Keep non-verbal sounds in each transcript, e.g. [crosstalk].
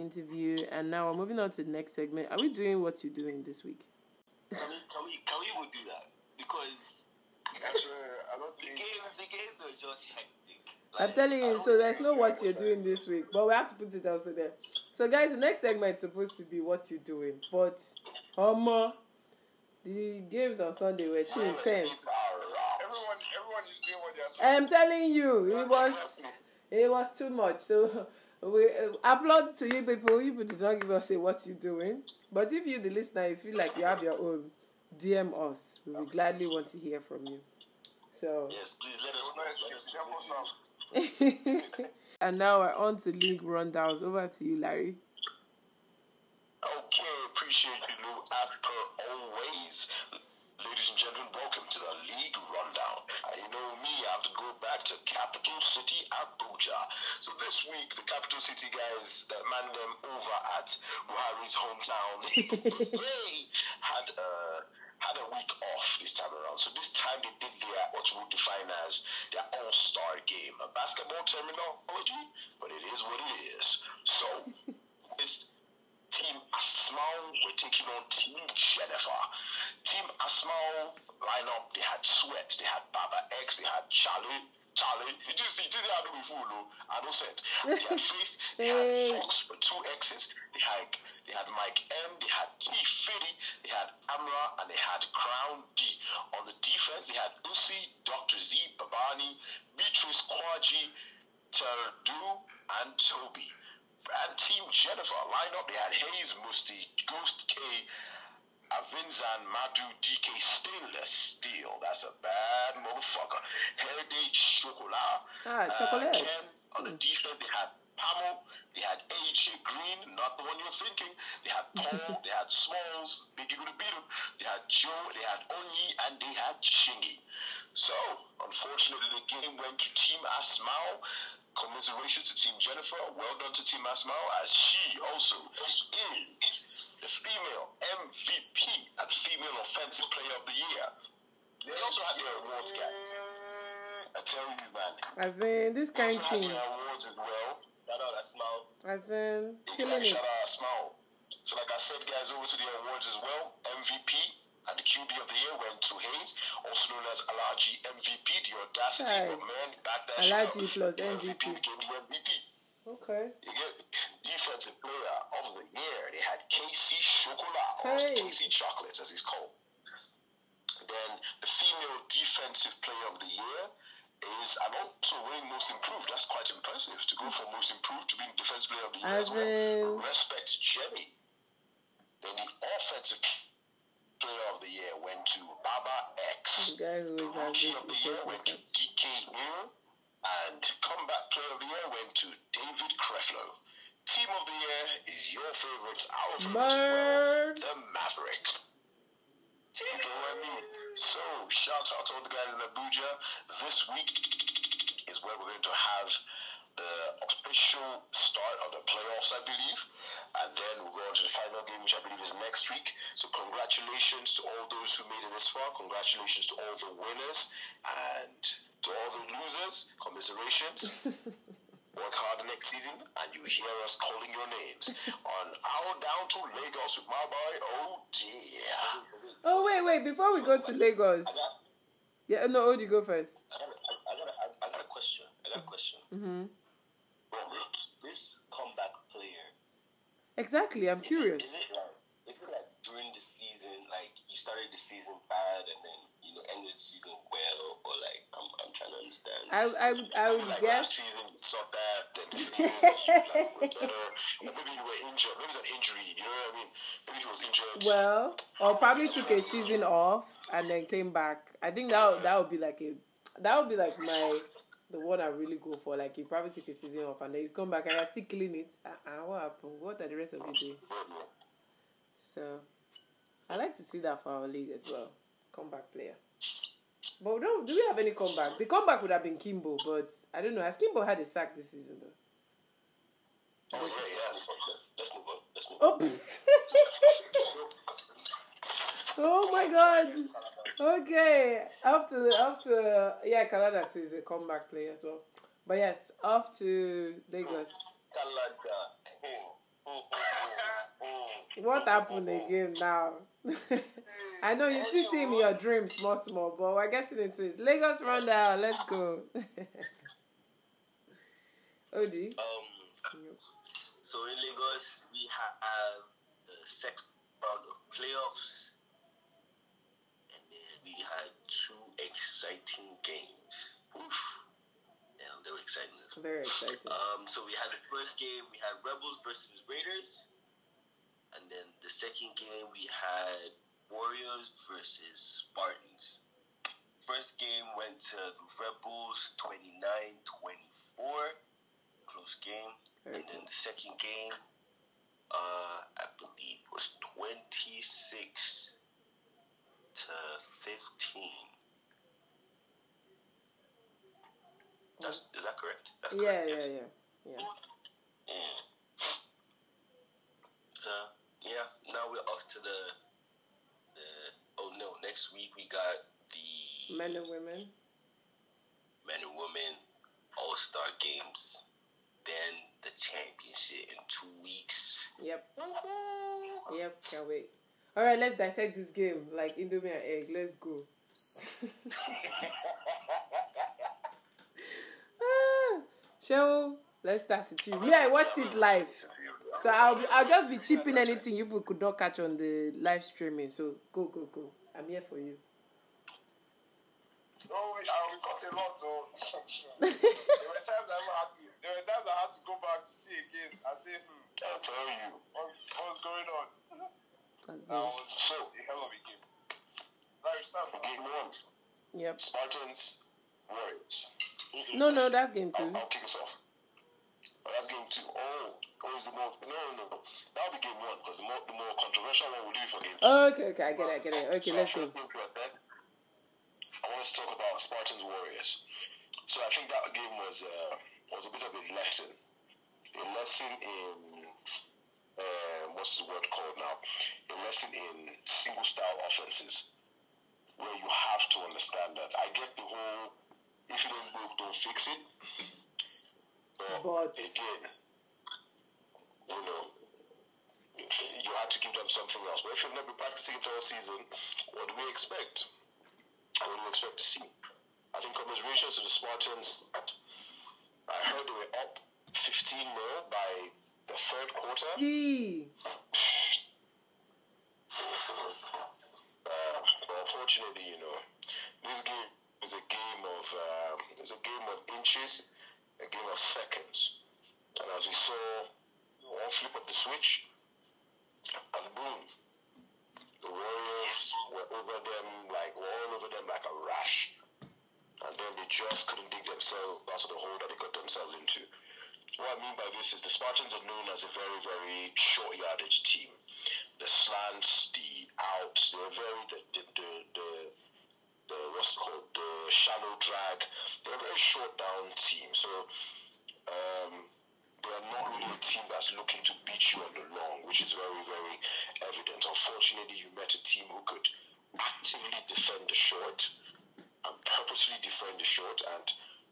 interview, and now we're moving on to the next segment. Are we doing what you're doing this week? Can we, can we, can we do that? Because the games, the games were just hectic. Like, I'm telling you, so there's think no what you're doing this week, but we have to put it also there. So, guys, the next segment is supposed to be what you're doing, but Homo, the games on Sunday were too intense. Everyone, everyone is doing what they're supposed I'm telling you, it was it was too much. So we uh, applaud to you people. You people did not give us a what you're doing, but if you, the listener, you feel like you have your own, DM us. We will gladly want to hear from you. So. Yes, please let us know. Let us [laughs] know. and now we're on to league rundowns. Over to you, Larry. Okay, appreciate you, Lou. As per always, ladies and gentlemen, welcome to the league rundown. Uh, you know me, I have to go back to capital city Abuja. So this week, the capital city guys that man them over at Buhari's hometown, [laughs] they had uh, had a week off this time around. So this time they did their what we define as their all-star game, a basketball terminology, but it is what it is. So. [laughs] Team Asmal were taking on Team Jennifer. Team Asmal lineup, they had Sweat, they had Baba X, they had Charlie. Charlie, you just see, did I do before, no? I don't said. They had [laughs] Faith, they had Fox with two X's, they had they had Mike M, they had T Fitty, they had Amra, and they had Crown D. On the defense, they had Usi, Dr. Z, Babani, Beatrice Kwaji, Terdu, and Toby. And Team Jennifer lined up. they had Hayes Musti, Ghost K, Avinzan Madu DK Stainless Steel. That's a bad motherfucker. Heritage Chocolat. Ah, uh, chocolate. Ken on the defense, they had Pamo, they had AJ Green, not the one you're thinking. They had Paul, [laughs] they had Smalls, Big Eagle to beat him. They had Joe, they had Onyi, and they had Chingy. So, unfortunately, the game went to Team Asmao. Commiserations to Team Jennifer. Well done to Team Asmao, as she also is the female MVP and female offensive player of the year. They also had their awards, guys. I tell you, man. As in this kind of had team, awards as well. Shout out Asmao. as in Exactly. killing it. Shout out Asmao. So, like I said, guys, over to the awards as well. MVP and the QB of the year went to Hayes, also known as Alaji MVP. The audacity Right. of man back that Alaji plus The MVP. became the MVP. Okay. Defensive player of the year. They had KC Chocolat, or Hey. KC Chocolates as he's called. Then the female defensive player of the year is and also winning most improved. That's quite impressive to go from most improved to being defensive player of the year As as well. Respect Jenny. Then the offensive player of the year went to Baba X. The guy who uh, The rookie of the year went to DK Hero. And comeback player of the year went to David Creflo. Team of the year is your favorite, our favorite, well, the Mavericks. You get what I mean? So, shout out to all the guys in Abuja. This week is where we're going to have the official start of the playoffs, I believe. And then we'll go on to the final game, which I believe is next week. So, congratulations to all those who made it this far. Congratulations to all the winners. And to all the losers, commiserations. [laughs] Work hard next season, and you hear us calling your names on our down to Lagos with my boy. Oh dear. Oh wait, wait! Before we go to Lagos, yeah, no, Odi, go first. I got, I, I got, a, I got a question. I got a question. Mm-hmm. Bro, this comeback player. Exactly, I'm is curious. Is it like, is it like during the season, like you started the season bad and then you know ended the season well, or like I'm, I'm trying to understand. I, I, would- I would like guess. last season [laughs] you sucked ass, then this season like, were better. Or maybe you were injured. Maybe it's an injury. You know what I mean? Maybe he was injured. Well, or probably took a [laughs] season off and then came back. I think that would- that would be like a that would be like my the one I really go for. Like you probably took a season off and then you come back and you're still killing it. Uh, uh, what happened? What are the rest of you doing? So I like to see that for our league as well. Comeback player. But we don't do we have any comeback? The comeback would have been Kimbo, but I don't know. Has Kimbo had a sack this season though? Oh yeah, yeah. Let's, let's, let's move on. Let's move on. Oh. [laughs] [laughs] oh my god. Okay. Up to yeah, Canada too is a comeback player as well. But yes, off to Lagos. What happened again now? [laughs] I know you still see in your dreams, small, small, but we're getting into it. Lagos rundown, let's go. [laughs] Odi? Um, so in Lagos, we have the second round of playoffs, and then we had two exciting games. Oof. Damn, they were exciting. Very exciting. Um, so we had the first game, we had Rebels versus Raiders, and then the second game we had Warriors versus Spartans. First game went to the Rebels 29-24, close game. Very and then the second game, uh, I believe was 26 to 15. That's, is that correct? That's Yeah, correct, yeah, yes. yeah. Yeah. Yeah. So yeah, now we're off to the the oh no, next week we got the Men and women. men and women all star games. Then the championship in two weeks. Yep. Yep, can't wait. Alright, let's dissect this game like Indomie and egg. Let's go. [laughs] [laughs] ah, shall let's start with you. Me, I watched it live. So I'll be, I'll just be chipping anything you people could not catch on the live streaming. So go, go, go. I'm here for you. Oh, we, uh, we got a lot. Oh. [laughs] there were times I had to. There were times I had to go back to see again I say, hmm, I'll tell you. what's, what's going on? That's That it. was So, a hell of a game. Larry, start. game one Yep. Spartans, Warriors. No, no, that's game I'll, two. I'll kick us off. Oh, that's game two. Oh, oh, is the more. No, no, no. That'll be game one because the more, the more controversial one we'll do for game two. Okay, okay, I get it, I get it. Okay, So let's go. first game to assess, I want to talk about Spartans Warriors. So I think that game was uh, was a bit of a lesson, a lesson in uh, what's the word called now? A lesson in single style offenses, where you have to understand that. I get the whole if you don't broke, don't fix it. But, But- again, you know, you had to give them something else. But if you've never been practicing it all season, what do we expect? What do we expect to see? I think commiserations to the Spartans. I heard they were up 15 0 by the third quarter. [sighs] Uh, but unfortunately, you know, this game is a game of um, it's a game of inches, a game of seconds. And as we saw, one flip of the switch, and boom, the Warriors were over them like were all over them like a rash. And then they just couldn't dig themselves out of the hole that they got themselves into. What I mean by this is the Spartans are known as a very, very short yardage team. The slants, the outs, they're very the the the, the, the what's called the shallow drag. They're a very short down team. So um, they're not really a team that's looking to beat you on the long, which is very, very evident. Unfortunately, you met a team who could actively defend the short and purposely defend the short and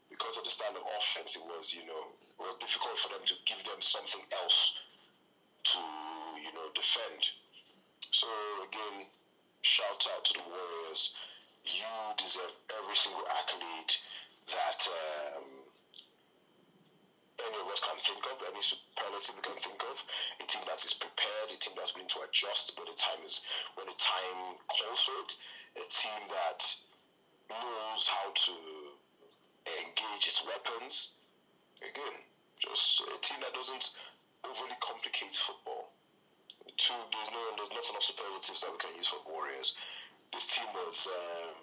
because of the style of offense it was you know it was difficult for them to give them something else to you know defend so again shout out to the warriors you deserve every single accolade that um, any of us can think of, any superlative we can think of, a team that is prepared, a team that's willing to adjust when the time is when the time calls for it, a team that knows how to engage its weapons. Again, just a team that doesn't overly complicate football. Two, there's no, there's not enough superlatives that we can use for Warriors. This team was um,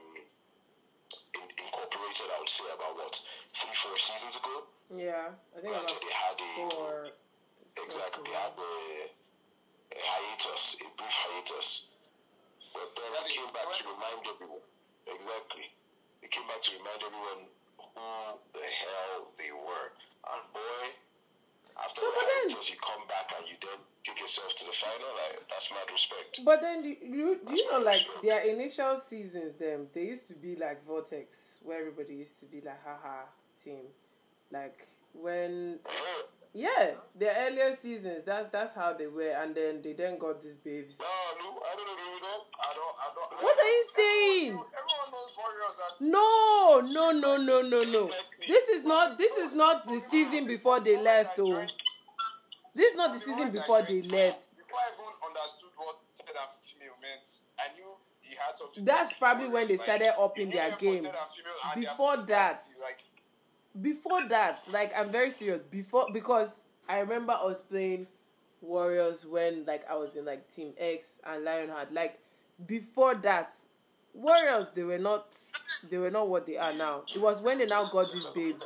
incorporated, I would say, about what three, four seasons ago. yeah, I think Granted, about they had a four. exactly they had a, a hiatus, a brief hiatus, but then they came back to remind everyone. Exactly, they came back to remind everyone who the hell they were. And boy, after No, the but then- hiatus, you come back and you then take yourself to the final. Like that's mad respect. But then, do you, do you know, like, respect. their initial seasons, them, they used to be like Vortex, where everybody used to be like, haha, team. Like, when, Yeah, the earlier seasons. That's that's how they were, and then they then got these babes. No, no, I don't agree with that. I don't. I don't. What are you saying? Everyone knows Warriors No, no, no, no, no, no. This is not. This is not the season before they left. Oh, this is not the season before they left. Before I even understood what third and female meant, I knew he had something. to That's probably when they Warriors. started Like, upping their need them for game. third and female and their Before that, like before that, like I'm very serious. Before because I remember I was playing Warriors when like I was in like Team X and Lionheart. Like before that, Warriors they were not they were not what they are now. It was when they now got these babes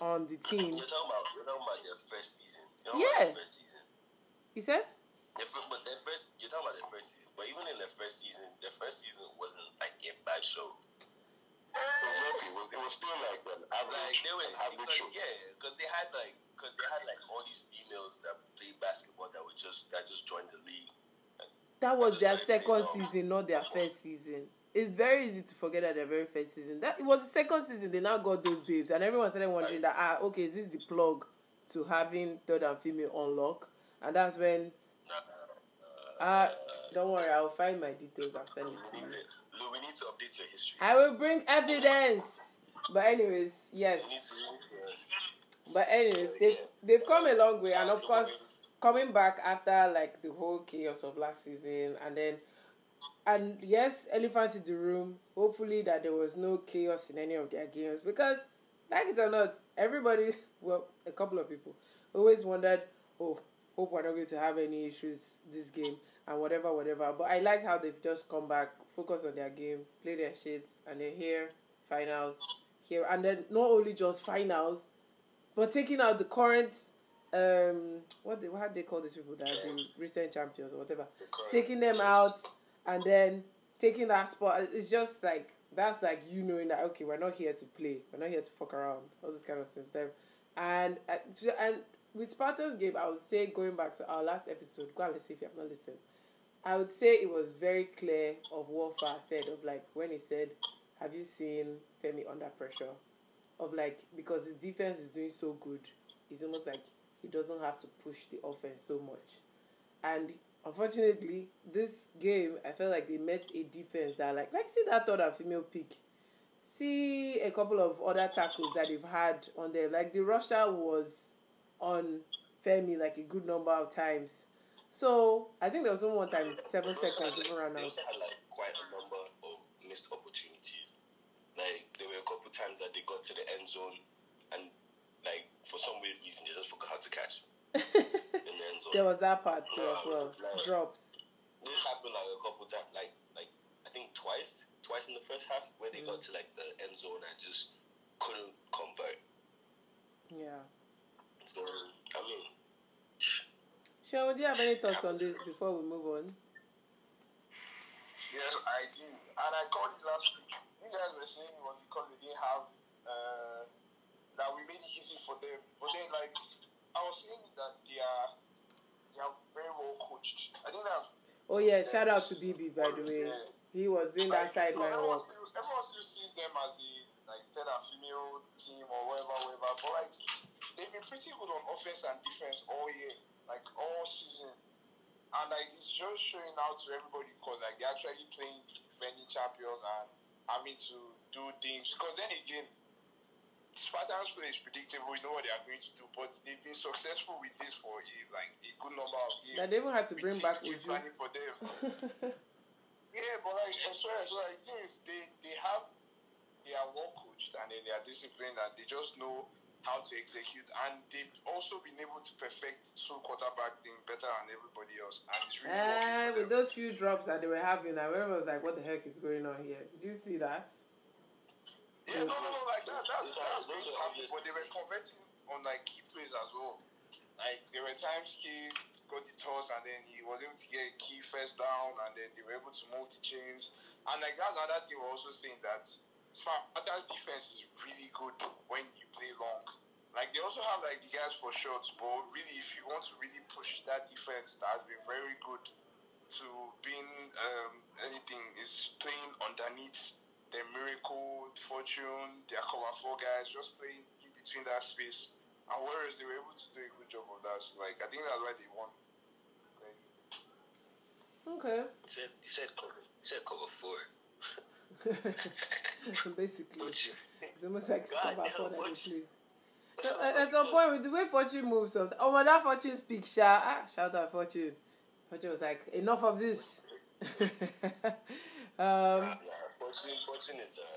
on the team. You're talking about you're talking about their first season. You're Yeah. about their first season. You said? Their first, but their first, you're talking about their first season. But even in their first season, their first season wasn't like a bad show. Exactly. It was, it was still like an Like average, they were, an average show. because, yeah, because they had like, because they had like all these females that played basketball that were just that just joined the league. That was their second season, not their first season. It's very easy to forget that their very first season. That it was the second season they now got those babes, and everyone started wondering that ah okay is this the plug to having third and female unlock? And that's when ah don't worry I'll find my details I'll send it to you. Lou, we need to update your history. I will bring evidence. But anyways, yes. But anyways, they've they've come a long way, and of course, coming back after like the whole chaos of last season, and then, and yes, elephant in the room. Hopefully, that there was no chaos in any of their games because, like it or not, everybody, [laughs] well, a couple of people always wondered, oh, hope we're not going to have any issues this game and whatever, whatever. But I like how they've just come back, focus on their game, play their shit, and they're here, finals, here, and then not only just finals, but taking out the current um what they, how do they call these people that are the recent champions or whatever taking them out and then taking that spot it's just like that's like you knowing that okay we're not here to play. We're not here to fuck around. All this kind of then and uh, and with Spartans game I would say going back to our last episode go and listen if you have not listened. I would say it was very clear of what Fa said of like when he said have you seen Femi under pressure? Of like because his defense is doing so good, it's almost like he doesn't have to push the offense so much. And unfortunately, this game I felt like they met a defense that like like see that and female pick. See a couple of other tackles that they've had on there. Like the rusher was on Femi like a good number of times. So I think there was only one time seven seconds like, ran They out. also had like quite a number of missed opportunities. Like there were a couple times that they got to the end zone, and like for some weird reason they just forgot how to catch in the end zone. there was that part too as well. Drops. this happened like a couple times, like like I think twice, twice in the first half where they got to like the end zone and just couldn't convert. Yeah. So I mean, Sean, do you have any thoughts on this before we move on? Yes, I do. And I called it last week. You guys were saying it was because they didn't have uh, that we made it easy for them. But then like I was saying that they are they are very well coached. I think that's Oh yeah, shout out to BB by the way. Yeah. He was doing that Like, sideline everyone work. Still, everyone still sees them as a like third and female team or whatever, whatever. But like they've been pretty good on offense and defense all year, like all season. And like it's just showing out to everybody because like they're actually playing defending champions and having to do things. Because then again, Spartans play is predictable. We know what they are going to do, but they've been successful with this for a, like a good number of years. That they even had to bring back Uju. planning for them. [laughs] Yeah, but like I swear, so like yes, they they have they are well coached and then they are disciplined and they just know how to execute and they've also been able to perfect two quarterback thing better than everybody else and it's really Eh, with them. those few drops that they were having, I was like, what the heck is going on here? Did you see that? Yeah, no, no, no, like that, that's that's to happen, but they were converting on like key plays as well. Like there were times he got the toss and then he was able to get a key first down and then they were able to move multi chains. And like that's another thing we're also saying that Spartans defense is really good when you play long. Like they also have like the guys for shots, but really if you want to really push that defense that has been very good to being um, anything is playing underneath the miracle, fortune, their cover four guys, just playing in between that space And Warriors, they were able to do a good job of that. So, like, I think that's why they won. Like, Okay. He said, he said cover, he said cover four. [laughs] Basically, it's almost like God stop damn, before that they what- play. No, at at some point, with the way Fortune moves, some, oh my, that Fortune speaks, Sha. Ah, shout out Fortune. Fortune was like, enough of this. [laughs] um, yeah, Fortune, Fortune is a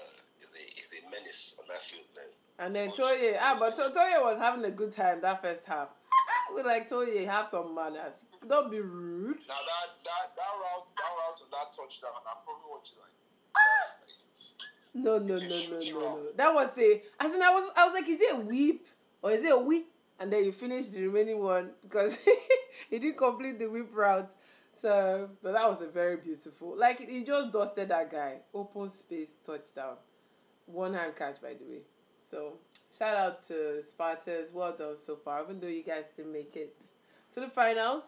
is a is a menace on that field, man. and then Toye, ah, but To- Toye was having a good time that first half. Ah, We like Toye, have some manners. Don't be rude. now, that, that, that route, that route of that touchdown, I'm probably watching, like, No, no, no, no, no, no. That was a. As in, I was, I was like, is it a whip or is it a whip? And then you finish the remaining one because [laughs] he didn't complete the whip route. So, but that was a very beautiful. Like he just dusted that guy. Open space touchdown, one hand catch by the way. So shout out to Spartans. Well done so far. Even though you guys didn't make it to the finals,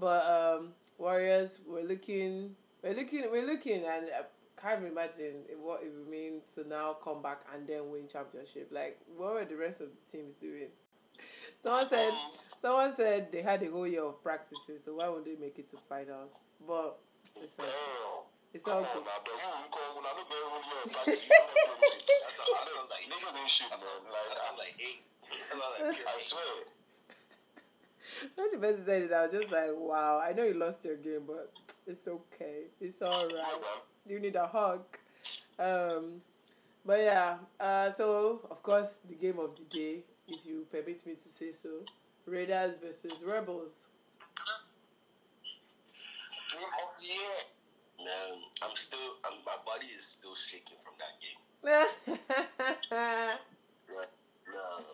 but um Warriors we're looking, we're looking, we're looking, and uh, can't imagine what it would mean to now come back and then win championship. Like, what were the rest of the teams doing? Someone said, someone said they had a whole year of practices, so why won't they make it to finals? But it's all, it's all good. I [laughs] swear. When the person said it, I was just like, wow, I know you lost your game, but it's okay. It's all right. You need a hug. Um, but yeah, uh, so of course the game of the day, if you permit me to say so, Raiders versus Rebels. game of the year. Man, I'm still, I'm, my body is still shaking from that game. [laughs] yeah. No.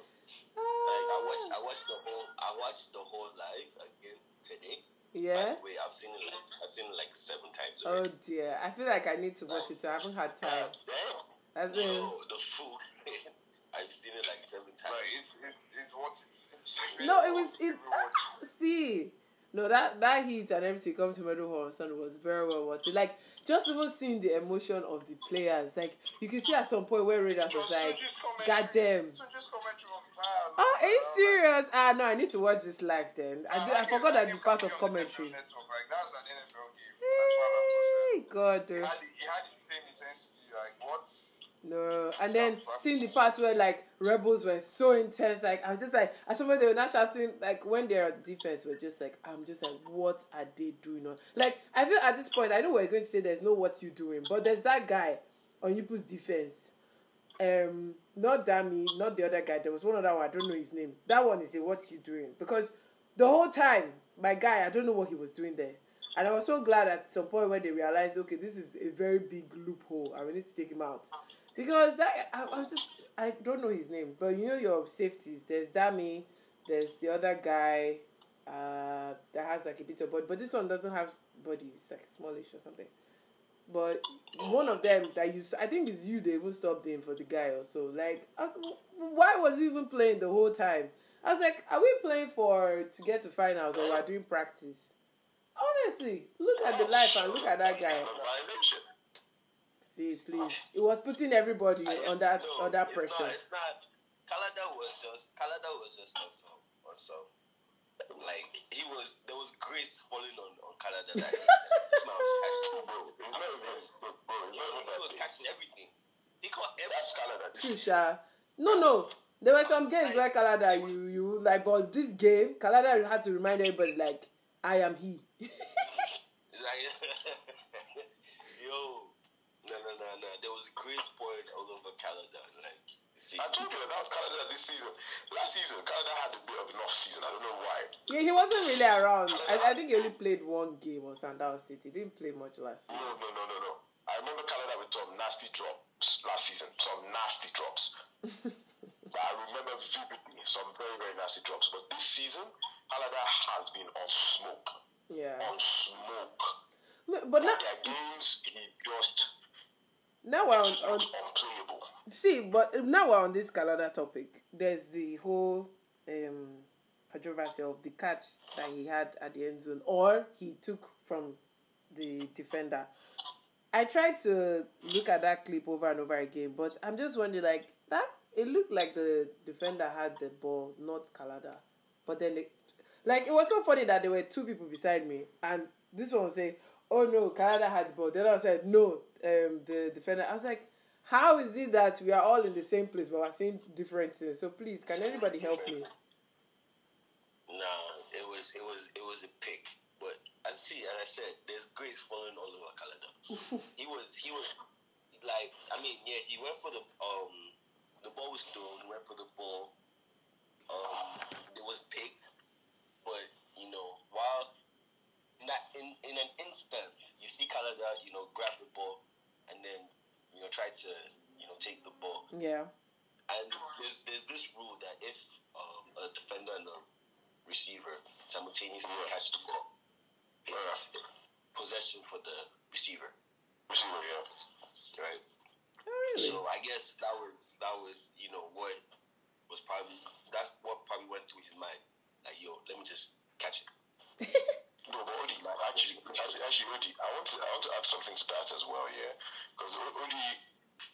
Like I watched, I watched the whole, I watched the whole live again today. By yeah. the way, I've seen it like, I've seen it like seven times Oh dear, I feel like I need to watch it. So I haven't had time. Damn. That's it. No, the food. [laughs] I've seen it like seven Like, times. it's, it's, it's what it's, it's No, it was it. Everyone- see, no that that heat and everything comes to Medal Hall Sun was very well worth it. Like just even seeing the emotion of the players, like you can see at some point where Raiders was like, "God damn." Soju's commentary was fire. Oh, are you Like, serious? Ah, no, I need to watch this live then. I, did, I forgot that the part of be on the commentary. Network, Like, that's an NFL game. That's what I'm Hey, God, He oh. had, the, he had the same intensity. Like, what? No. And then seeing the part where like rebels were so intense, like I was just like, some point they were not shouting, like when their defense were just like, I'm just like, what are they doing? On like I feel at this point, I know we're going to say there's no what you doing, but there's that guy on Yupu's defense. Um, not Dami, not the other guy. There was one other one. I don't know his name. That one is a what you doing because the whole time, my guy, I don't know what he was doing there. And I was so glad at some point when they realized, okay, this is a very big loophole, and we need to take him out. Because that I, I was just I don't know his name, but you know your safeties. There's Dami, there's the other guy uh, that has like a bit of body, but this one doesn't have body. It's like smallish or something. But one of them that you, I think it's you. They even stopped him for the guy or so. Like, I why was he even playing the whole time? I was like, are we playing for to get to finals or we're doing practice? Honestly, look at the life and look at that guy. Kind of violation. See, please, oh, it was putting everybody I- on that no, under it's pressure. Not, it's not. Canada was just Canada was just on some on some. Like he was, there was grace falling on on Canada. That day. [laughs] this man was catching. Bro, it's not bro, He, not even he was catching everything. He caught That's everything. Canada. True, is- No, no. There were some games where Canada, you, you like, but this game, Canada had to remind everybody, like, I am he. [laughs] It's like, yo, no, no, no, no. There was a grace poured all over Canada. Like, see, I told you that was Canada this season. Last season, Canada had a bit of an off season. I don't know why. Yeah, he wasn't really around. I, I think he only played one game on Sandals City. He didn't play much last No, season. no, no, no, no. no. I remember Canada with some nasty drops last season. Some nasty drops. [laughs] I remember vividly some very, very nasty drops. But this season, Canada has been on smoke. Yeah. On smoke. But not Their games, he just, now we're on, on see, but now we're on this Canada topic. There's the whole um, controversy of the catch that he had at the end zone, or he took from the defender. I tried to look at that clip over and over again, but I'm just wondering, like that it looked like the defender had the ball, not Kalada. But then, they, like, it was so funny that there were two people beside me, and this one was saying, "Oh no, Kalada had the ball." The other one said, "No, um, the defender." I was like, "How is it that we are all in the same place but we're seeing different things?" So please, can anybody help me? No, it was it was it was a pick. But I see, as I said, there's grace falling all over Canada. [laughs] he was he was like I mean, yeah, he went for the um the ball was thrown, he went for the ball. Um it was picked. But, you know, while not in in an instant you see Canada, you know, grab the ball and then, you know, try to, you know, take the ball. Yeah. And there's there's this rule that if um, a defender and a receiver simultaneously catch the ball, it's, it's possession for the receiver, Receiver, yeah. right? Oh, really? So I guess that was that was you know what was probably that's what probably went through his mind. Like yo, let me just catch it. [laughs] No, but Odi, actually, actually, actually, Odi, I want to, I want to add something to that as well, yeah. Because Odi,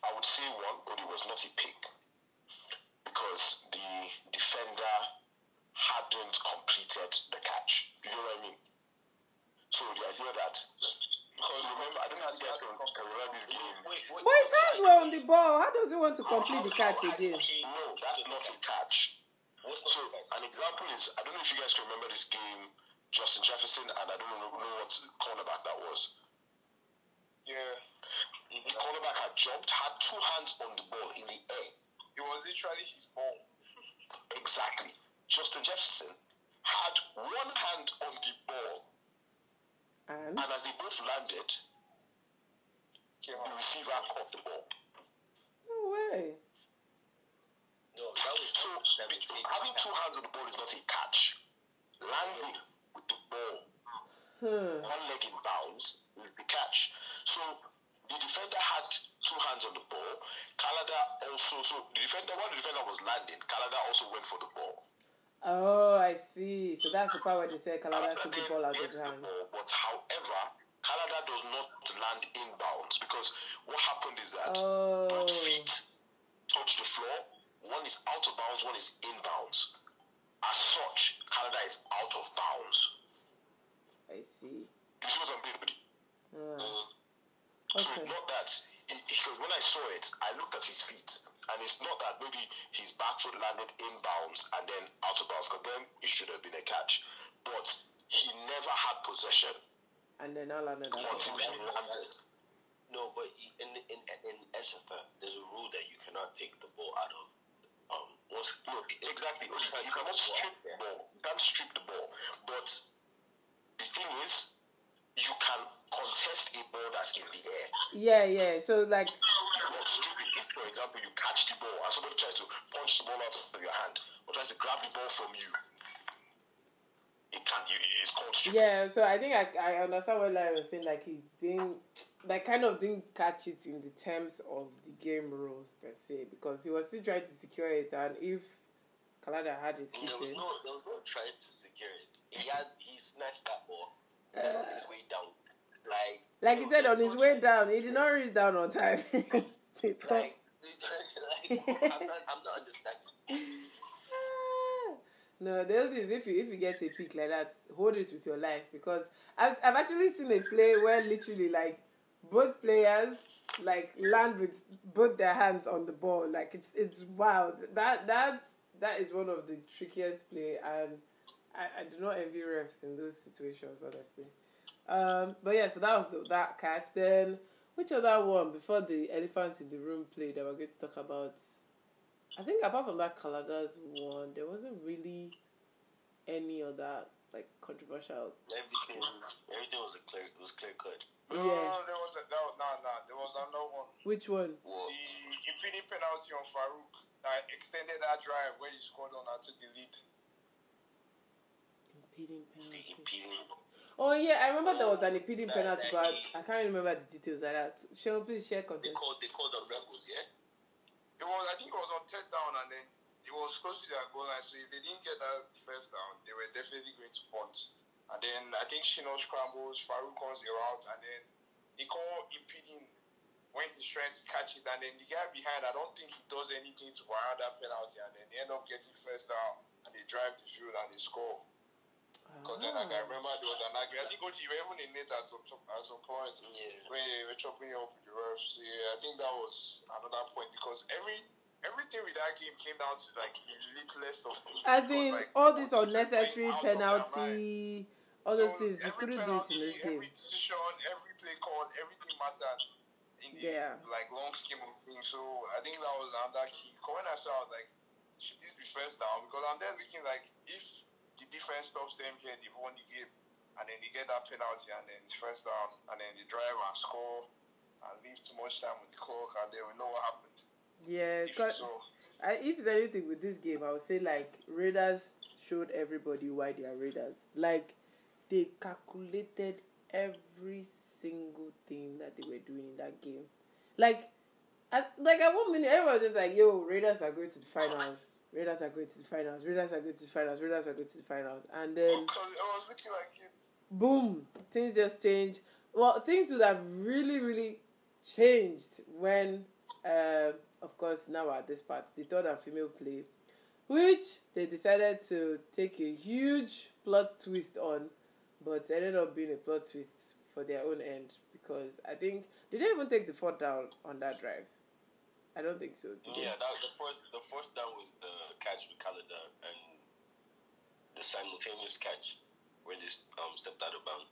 I would say one, Odi was not a pick because the defender hadn't completed the catch. You know what I mean? So the idea that because remember, I don't know if you guys can, can remember the game. Wait, wait, But his hands were on the ball. How does he want to complete the catch again? No, that's not a catch. What's So an example is I don't know if you guys can remember this game, Justin Jefferson, and I don't know, know what cornerback that was. Yeah. The cornerback had jumped, had two hands on the ball in the air. It was literally his ball. Exactly. Justin Jefferson had one hand on the ball, And and as they both landed, Came the out. receiver caught the ball. no way. No, that was So having two hands on the ball is not a catch. Landing with the ball, Hmm. one leg in bounds, is the catch. So the defender had two hands on the ball. Canada also, so the defender, while the defender was landing, Canada also went for the ball. Oh, I see. So that's the part where they say Kalada took the ball out of his the hand. ball, but however, Canada does not land inbounds because what happened is that Oh. both feet touch the floor. One is out of bounds, one is inbounds. As such, Canada is out of bounds. I see. You see what I'm saying? Ah, Mm. So okay. it's not that because when I saw it, I looked at his feet, and it's not that maybe his back foot landed inbounds and then out of bounds, because then it should have been a catch. But he never had possession And then I landed out of until his he hand. landed. No, but in in in SFL, there's a rule that you cannot take the ball out of Once, No, exactly. You cannot strip the ball. You can't strip the ball. But the thing is, you can contest a ball that's in the air. Yeah, yeah. So like, You cannot strip it. If, for example, you catch the ball and somebody tries to punch the ball out of your hand or tries to grab the ball from you, it can you, it's called stripping. yeah. So I think I I understand what Larry was saying. Like he didn't, like kind of didn't catch it in the terms of the game rules per se because he was still trying to secure it, and if Kalada had his there was no there was no trying to secure it. He had he snatched that ball on uh, his way down, like like he said on his way down, he did not reach down on time. [laughs] Like, [laughs] like I'm not I'm not understanding. [laughs] No, the other thing is if you if you get a pick like that, hold it with your life because I've I've actually seen a play where literally like both players like land with both their hands on the ball. Like it's it's wild. That that's that is one of the trickiest play and I, I do not envy refs in those situations honestly. Um, but yeah, so that was the, that catch. Then which other one before the elephant in the room play that we're going to talk about? I think apart from that Kalada's one, there wasn't really any other like controversial. Everything everything was a clear was clear cut. No, Yeah. there was a, no, no, no. There was another one. Which one? Well, The impeding penalty on Farouk that extended that drive where he scored on and took the lead. Impeding penalty. Oh yeah, I remember there was an impeding That- penalty, that but he- I can't remember the details of that. Sean, please share they called they called them rebels, yeah? It was, I think it was on third down and then it was close to their goal line. So if they didn't get that first down, they were definitely going to punt. And then I think Shino scrambles, Farouk the route, and then they call impeding when he's trying to catch it, and then the guy behind, I don't think he does anything to warrant that penalty, and then they end up getting first down, and they drive the field and they score. Because then like, I Ah. remember there was an argument. I think OG were even in it at some at some point Yeah. when they were chopping up with the refs. So, yeah, I think that was another point because every everything with that game came down to like the littlest of things. As Because, in like, all these unnecessary out of their mind. penalty, all those So, things you couldn't do it in this game. Every decision, every play call, everything mattered in the Yeah. like long scheme of things. So I think that was another key. 'Cause When I saw, I was like, should this be first down? Because I'm there looking like if the defense stops them here, they've won the game, and then they get that penalty, and then it's first down, and then they drive and score, and leave too much time with the clock, and then we know what happened. Yeah, If so, I, if there's anything with this game, I would say like Raiders showed everybody why they are Raiders. Like they calculated every single thing that they were doing in that game. Like, at, like at one minute, everyone was just like, "Yo, Raiders are going to the finals. Raiders are going to the finals. Raiders are going to the finals. Raiders are going to the finals." And then because I was looking like it. boom, things just changed. Well, things would have really, really changed when, uh, of course, now at this part, the third and female play, which they decided to take a huge plot twist on, but it ended up being a plot twist for their own end because I think did they even take the fourth down on that drive? I don't think so. Did? Yeah, that the first the first down was the catch with Kalada and the simultaneous catch where they um stepped out of bounds.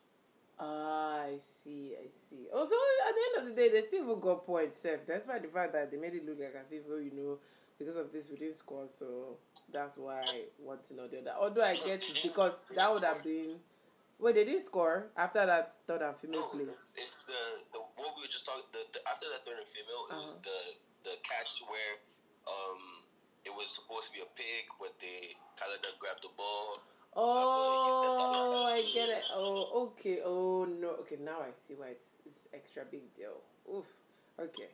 Ah, I see, I see. Also, at the end of the day, they still even got points, Seth. That's why the fact that they made it look like as if, oh, you know, because of this, we didn't score, so that's why one thing or the other. Although I get it because that would have been. Wait, they didn't score after that third and female No, play. it's, it's the the what we were just talking. The, the after that third and female, it was Uh-huh. the the catch where um it was supposed to be a pig, but they Kalada grabbed the ball. Oh, I get it. Oh, okay. Oh no. Okay, now I see why it's it's extra big deal. Oof. Okay.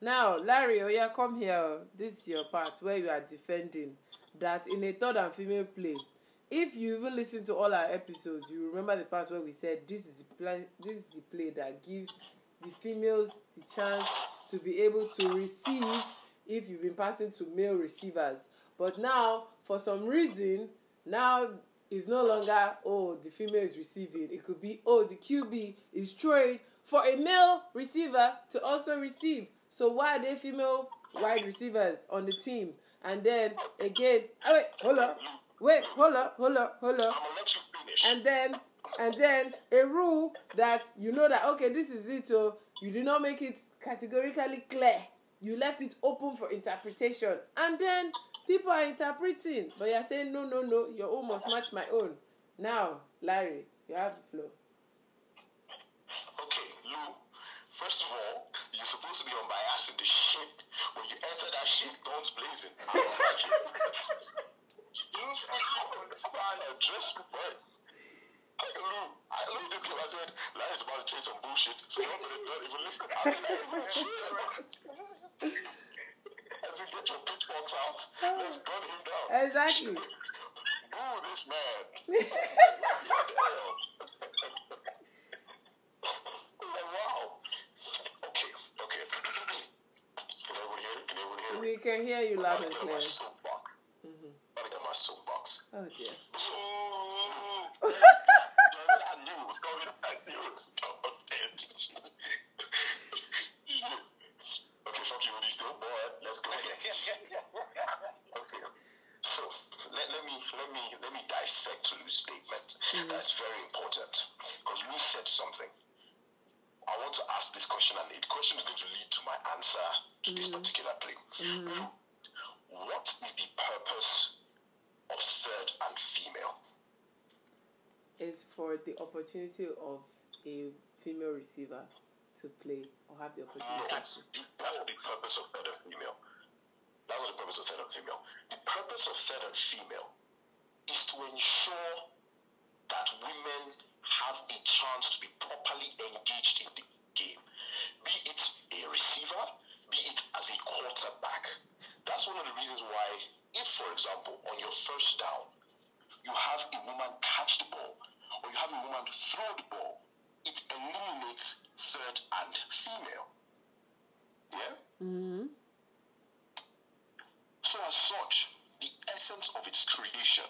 Now, Larry, oh yeah, come here. This is your part where you are defending that in a third and female play. If you even listen to all our episodes, you remember the part where we said this is the play, this is the play that gives the females the chance to be able to receive if you've been passing to male receivers. But now, for some reason, now it's no longer oh the female is receiving. It could be oh the QB is throwing for a male receiver to also receive. So why are they female wide receivers on the team? And then again, oh, wait, hold up, wait, hold up, hold up, hold up I'm gonna let you finish. and then and then a rule that you know that okay this is it so you do not make it categorically clear you left it open for interpretation and then people are interpreting but you're saying no no no your own must match my own now larry you have the floor Okay, Lou. First of all, you're supposed to be unbiased in the ship. When you enter that ship, guns blazing. [laughs] I don't like it. You understand or dress right. I Lou, I Lou this game. I said, Larry's about to say some bullshit, so don't, don't even listen. I mean, I even [laughs] chill. As in, get your pitchforks out. Let's gun him down. Exactly. [laughs] Boo this man. [laughs] wow. Okay, okay. Can everyone hear? Can everyone hear we can hear you loud and clear gonna get my soapbox. Mhm. I'm gonna get my soapbox. Oh dear So, I knew it was coming. I knew it was coming. okay, fuck you, Woody. Still, boy. Let's go. Okay. So let, let me let me let me dissect Lou's statement. Mm-hmm. That's very important because Lou said something. I want to ask this question, and the question is going to lead to my answer to this mm-hmm. particular play. Mm-hmm. Lou, and female? it's for the opportunity of a female receiver to play or have the opportunity That's, that's the purpose of third and female. That's not the purpose of third and female. The purpose of third and female is to ensure that women have a chance to be properly engaged in the game. Be it a receiver, be it as a quarterback. That's one of the reasons why, if, for example, on your first down, you have a woman catch the ball, or you have a woman throw the ball, it eliminates third and female. Yeah? Mm-hmm. So, as such, the essence of its creation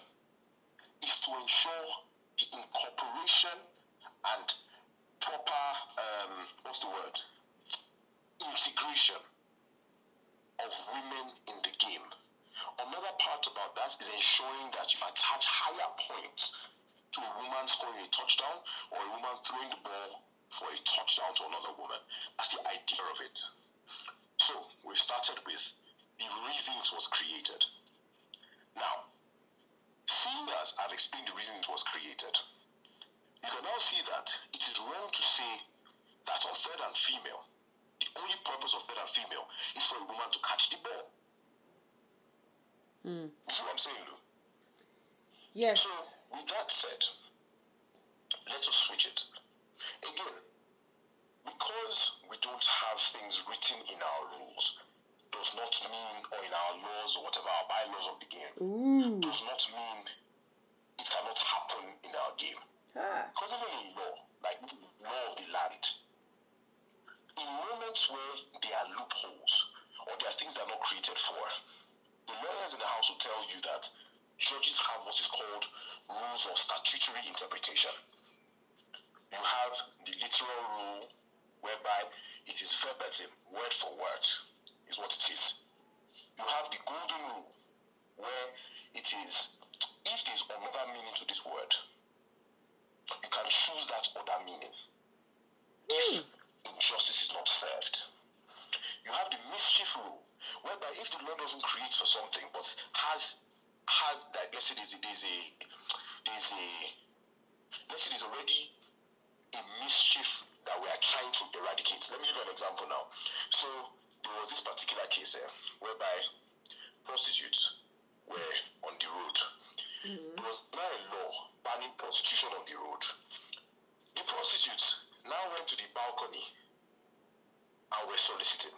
is to ensure the incorporation and proper, um, what's the word? Integration of women in the game. Another part about that is ensuring that you attach higher points to a woman scoring a touchdown or a woman throwing the ball for a touchdown to another woman. That's the idea of it. So, we started with the reasons was created. Now, seeing as I've explained the reason it was created, you can now see that it is wrong to say that on third and female, the only purpose of third and female is for a woman to catch the ball. Mm. You see what I'm saying, Lou? Yes. So, with that said, let us switch it. Again, because we don't have things written in our rules, does not mean, or in our laws or whatever, our bylaws of the game, Ooh. does not mean it cannot happen in our game. Ah. Because even in law, like law of the land, in moments where there are loopholes or there are things that are not created for, the lawyers in the house will tell you that judges have what is called rules of statutory interpretation. You have the literal rule whereby it is verbatim, word for word, is what it is. You have the golden rule where it is if there is another meaning to this word, you can choose that other meaning. If hmm. injustice is not served. You have the mischief rule, whereby if the law doesn't create for something but has has that let's say there's a there's a there's a let's say there's already a mischief that we are trying to eradicate. Let me give you an example now. So there was this particular case here whereby prostitutes were on the road. Mm-hmm. There was now a law banning prostitution on the road. The prostitutes now went to the balcony and were soliciting.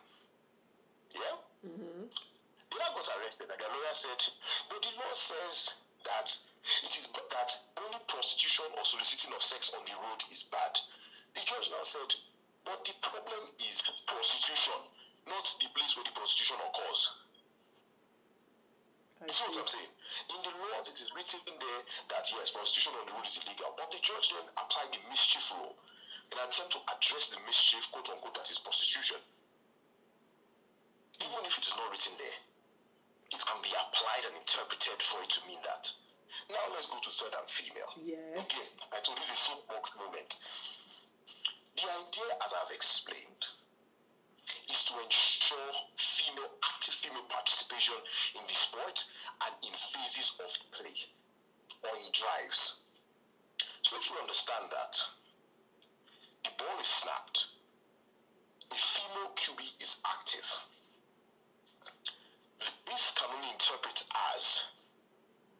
Yeah? Mm-hmm. They now got arrested, and the lawyer said, but the law says that it is that only prostitution or soliciting of sex on the road is bad. The judge now said, but the problem is prostitution, not the place where the prostitution occurs. You see what. I'm saying? In the laws, it is written there that yes, prostitution on the road is illegal, but the judge then applied the mischief rule in an attempt to address the mischief, quote unquote, that is prostitution. Even if it is not written there, it can be applied and interpreted for it to mean that. Now let's go to third and female. Yes. Okay, I told you this is a soapbox moment. The idea, as I've explained, is to ensure female active female participation in the sport and in phases of play or in drives. So if you understand that, the ball is snapped, the female QB is active. This can only interpret as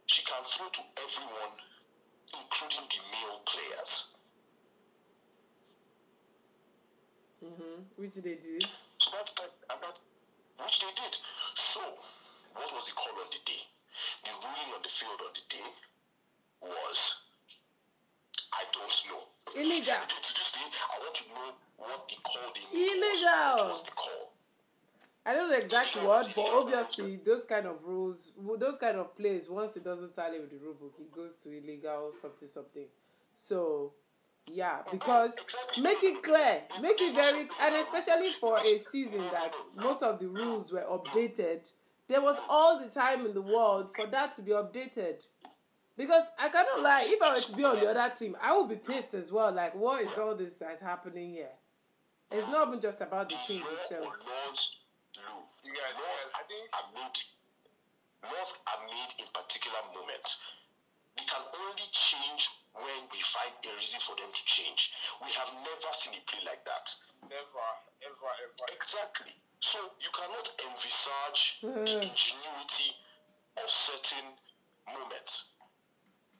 she can throw to everyone, including the male players. Mm-hmm. Which they did. So that's that, and that, which they did. So, what was the call on the day? The ruling on the field on the day was, I don't know. Illegal. [laughs] To this day, I want to know what the call they made Illegal. Was. What was the call? I don't know the exact word, but obviously those kind of rules, those kind of plays, once it doesn't tally with the rule book, it goes to illegal something something. So, yeah, because make it clear, make it very, and especially for a season that most of the rules were updated, there was all the time in the world for that to be updated. Because I cannot lie, if I were to be on the other team, I would be pissed as well. Like, what is all this that's happening here? It's not even just about the teams itself. Or laws, Lou, You guys, laws I think are made, laws are made in particular moments. They can only change when we find a reason for them to change. We have never seen a play like that. never, ever, ever. Exactly. So you cannot envisage the Mm. ingenuity of certain moments.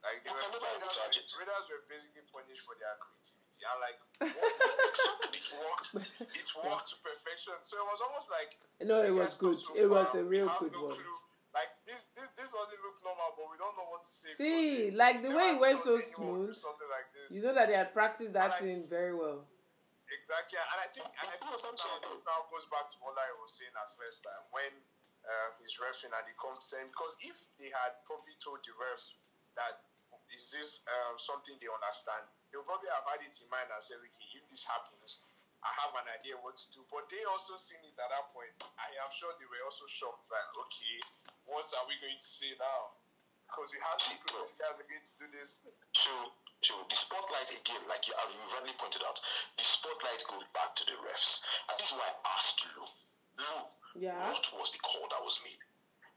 Like they You were, can never envisage it. Raiders were basically punished for their creativity. And like Exactly. [laughs] it worked, it worked to perfection. So it was almost like No, it was good. so It was a real good no one. clue. Like this, this, this doesn't look normal, but we don't know what to say. See, because like the way it went so anyone would do smooth. Like this. You know that they had practiced that Like- thing very well. exactly, and I think and I think That's what now, now goes back to what I was saying as first time when uh, he's refing and he comes saying because if they had probably told the refs that is this um, something they understand, they'll probably have had it in mind and said, okay, if this happens, I have an idea what to do. But they also seen it at that point. I am sure they were also shocked that okay, what are we going to say now? Because we have to prove you guys are going to do this. So, so the spotlight again, like you have rightly pointed out, the spotlight goes back to the refs, and this is why I asked Lou. Lou, Yeah. what was the call that was made?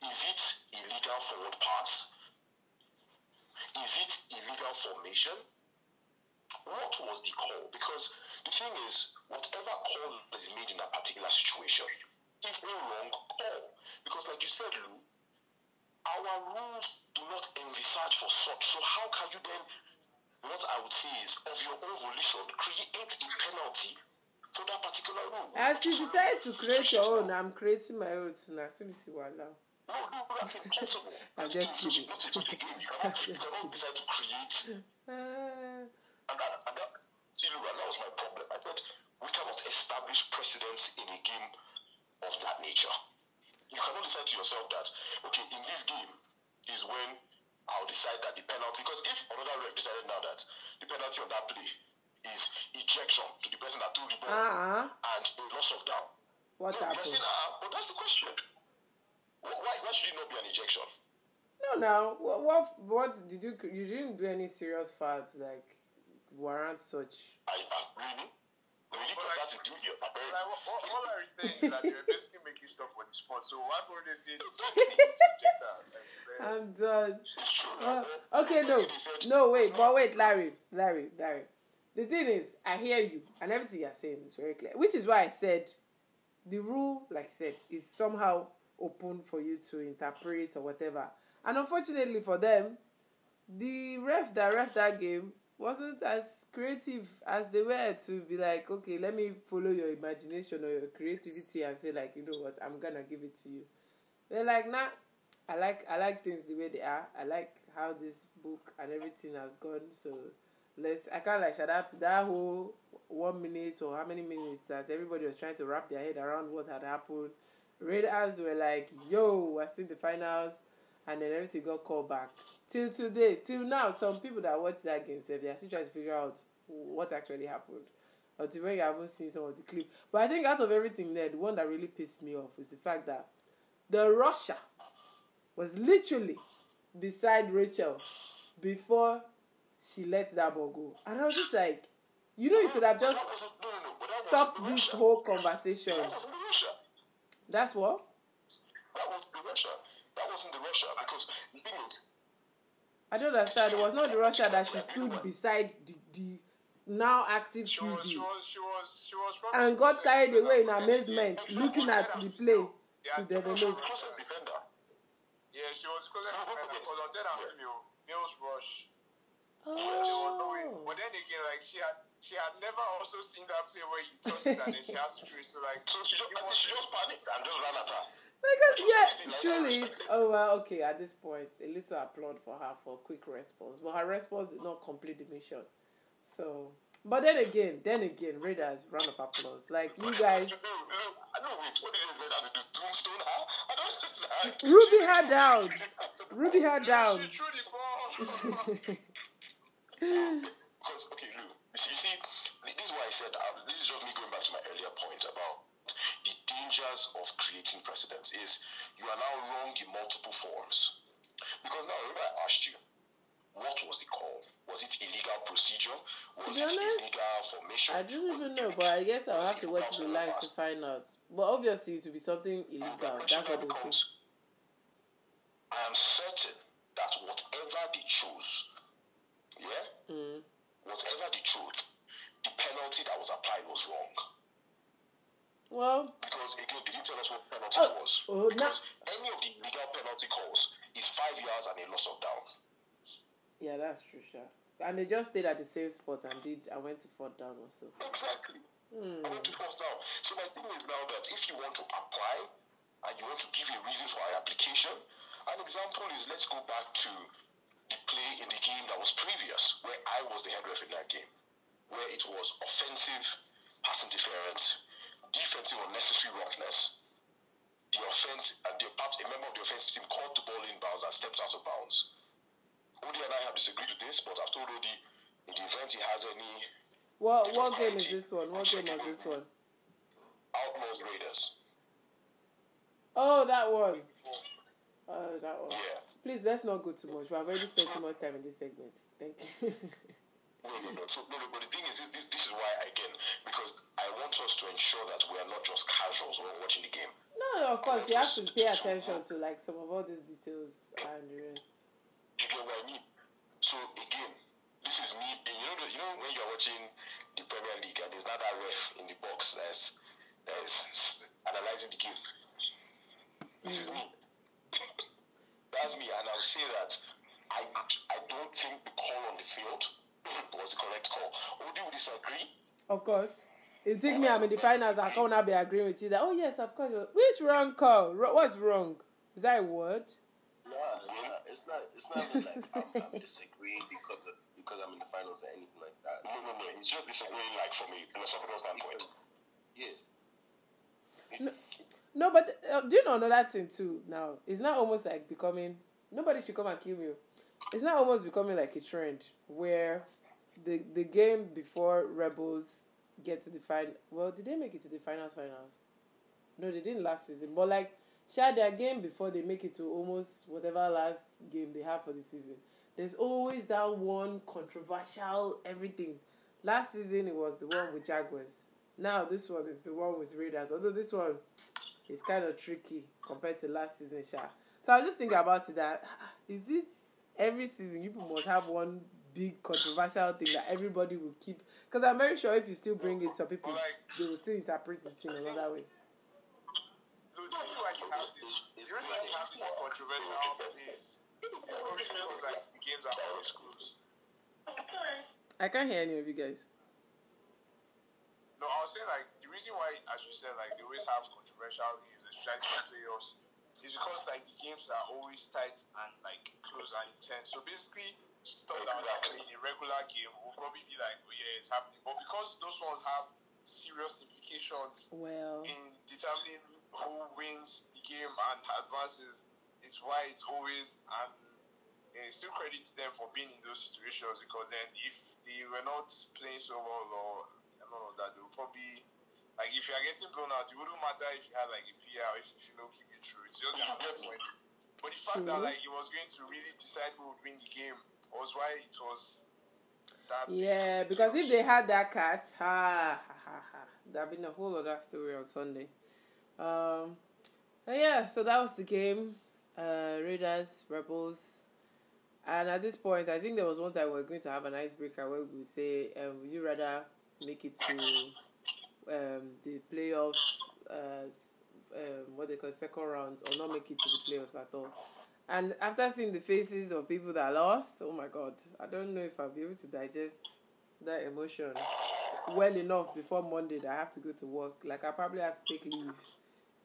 Is it illegal forward pass? Is it illegal formation? What was the call? Because the thing is, whatever call is made in a particular situation, it's a wrong call. Because, like you said, Lou, our rules do not envisage for such. So how can you then, what I would say is, of your own volition, create a penalty for that particular rule? As you decide to create your own, I'm creating my own too. Now, see me see what now. No, no, that's impossible. I'm just kidding. not a video game. You cannot, you cannot decide to create. [laughs] Uh, And that, and that, see, look, that was my problem. I said, we cannot establish precedents in a game of that nature. You cannot decide to yourself that, okay, in this game is when I'll decide that the penalty, because if another ref decided now that the penalty on that play is ejection to the person that threw the ball uh-uh. and a loss of down. What no, happened? saying, ah, but that's the question. Why, why should it not be an ejection? No, now what, what? What did you? You didn't do any serious facts like warrant such. I, I really? Really? Because that's a duty of like, what, what, all I was saying is that [laughs] you're basically making stuff for the sport. So why would they say it's okay to reject that? Like, man, I'm done. It's true. Uh, okay, no, no, wait, but wait, Larry, Larry, Larry. The thing is, I hear you, and everything you're saying is very clear. Which is why I said, the rule, like I said, is somehow open for you to interpret or whatever. And unfortunately for them, the ref that ref that game wasn't as creative as they were to be like, okay, let me follow your imagination or your creativity and say like, you know what, I'm gonna give it to you. They're like, nah, I like I like things the way they are. I like how this book and everything has gone. So let's I can't like shut up that whole one minute or how many minutes that everybody was trying to wrap their head around what had happened. Raiders were like, yo, we're in the finals and then everything got called back. Till today, till now, some people that watch that game say they are still trying to figure out what actually happened. Until when you haven't seen some of the clip. But I think out of everything there, the one that really pissed me off is the fact that the rusher was literally beside Rachel before she let that ball go. And I was just like, you know, you could have just no, no, stopped this whole conversation. That wasn't the rusher. That's what? That was the rusher. That wasn't the rusher because the thing is, I don't understand. It was not the rusher that she stood beside the, the now active she was, she was, she was, she was and got carried away in amazement she looking at the play to had- she develop. was the closest defender. Yeah, she was close to because on that and Emilio, Mills rush. Oh. Was no. Oh. But then again, like she had, she had never also seen that play where he tossed it and then she has to throw it. So like, So she just, she just panicked and just ran at her. Yeah, truly. Oh well, okay. At this point, a little applaud for her for quick response, but her response did not complete the mission. So, but then again, then again, Raiders round of applause. Like you guys. Ruby her down. Ruby her down. Because, okay, Lou, you see, this is why I said, uh, this is just me going back to my earlier point about the dangers of creating precedents is you are now wrong in multiple forms. Because now, remember I asked you, what was the call? Was it illegal procedure? Was be it honest, illegal formation? I don't Was even know, but I guess I'll have to watch the live to find out. But obviously, it will be something illegal. That's what they say. I am certain that whatever they chose, yeah, Mm. whatever they chose, the penalty that was applied was wrong. Well, Because again, did you tell us what penalty Oh, it was? oh, no. because any of the illegal penalty calls is five yards and a loss of down. yeah, that's true, sure. And they just stayed at the same spot and did. I went to fourth down also. Exactly. Hmm. I want to pause down. So my thing is now that if you want to apply and you want to give a reason for our application, an example is let's go back to the play in the game that was previous, where I was the head ref in that game, where it was offensive pass interference, defensive unnecessary roughness. The offense, and the, perhaps a member of the offensive team caught the ball in bounds and stepped out of bounds. Odi and I have disagreed with this, but I've told Odi in the event he has any What what game is this one? What game is this one? Outlaws Raiders. Oh, that one. Oh, that one. Yeah. Please, let's not go too much. We have already spent too much time in this segment. Thank you. [laughs] No, no, no. So, no, no, but the thing is, this, this, this is why, again, because I want us to ensure that we are not just casuals when watching the game. no, no, of course, you have to pay attention to like some of all these details and the rest. You get what I mean? So, again, this is me. You know, you know when you're watching the Premier League and there's not that ref in the box that's, that's analyzing the game. This is hmm. me. That's me, and I'll say that I, I don't think the call on the field was the correct call. Would you disagree? Of course. It took me, I'm in the finals, I can't now be agreeing with you that, oh, yes, of course. Which wrong call? What's wrong? Is that a word? Nah, nah, it's not. It's not even like I'm, I'm disagreeing because of because I'm in the finals or anything like that. No, no, no. It's just disagreeing, like, for me, it's from a philosophical standpoint. Yeah. No, but uh, do you know another thing too? Now it's not almost like becoming. Nobody should come and kill me. It's not almost becoming like a trend where the the game before Rebels get to the final. Well, did they make it to the finals? Finals? No, they didn't last season. But like, share their game before they make it to almost whatever last game they have for the season. There's always that one controversial everything. Last season it was the one with Jaguars. Now this one is the one with Raiders. Although this one is kind of tricky compared to last season, Sha. So I was just thinking about it that is it every season you must have one big controversial thing that everybody will keep because I'm very sure if you still bring it, some people like, they will still interpret it in another way. no, the reason why you have this, the reason why you have this controversial is, is probably because like the games are always close. I can't hear any of you guys. No, I was saying like the reason why, as you said, like they always have controversial games, especially playoffs, is because like the games are always tight and like close and intense. So basically, stuff that would happen in a regular game will probably be like, oh yeah, it's happening. But because those ones have serious implications Well, in determining who wins the game and advances, is why it's always and uh, still credit to them for being in those situations because then if they were not playing so well or and all of that, they would probably like if you are getting blown out, it wouldn't matter if you had like a PR if, if you know keep it true. It's just a good point. But the fact that like he was going to really decide who would win the game was why it was that yeah, of a because if they had that catch, ha ha ha ha, that'd been a whole other story on Sunday. Um, and yeah, so that was the game. Uh, Raiders, Rebels, and at this point, I think there was one time we are going to have an icebreaker where we would say, um, "Would you rather make it to um, the playoffs, uh, um, what they call second rounds, or not make it to the playoffs at all?" And after seeing the faces of people that lost, oh my god, I don't know if I'll be able to digest that emotion well enough before Monday that I have to go to work. Like I probably have to take leave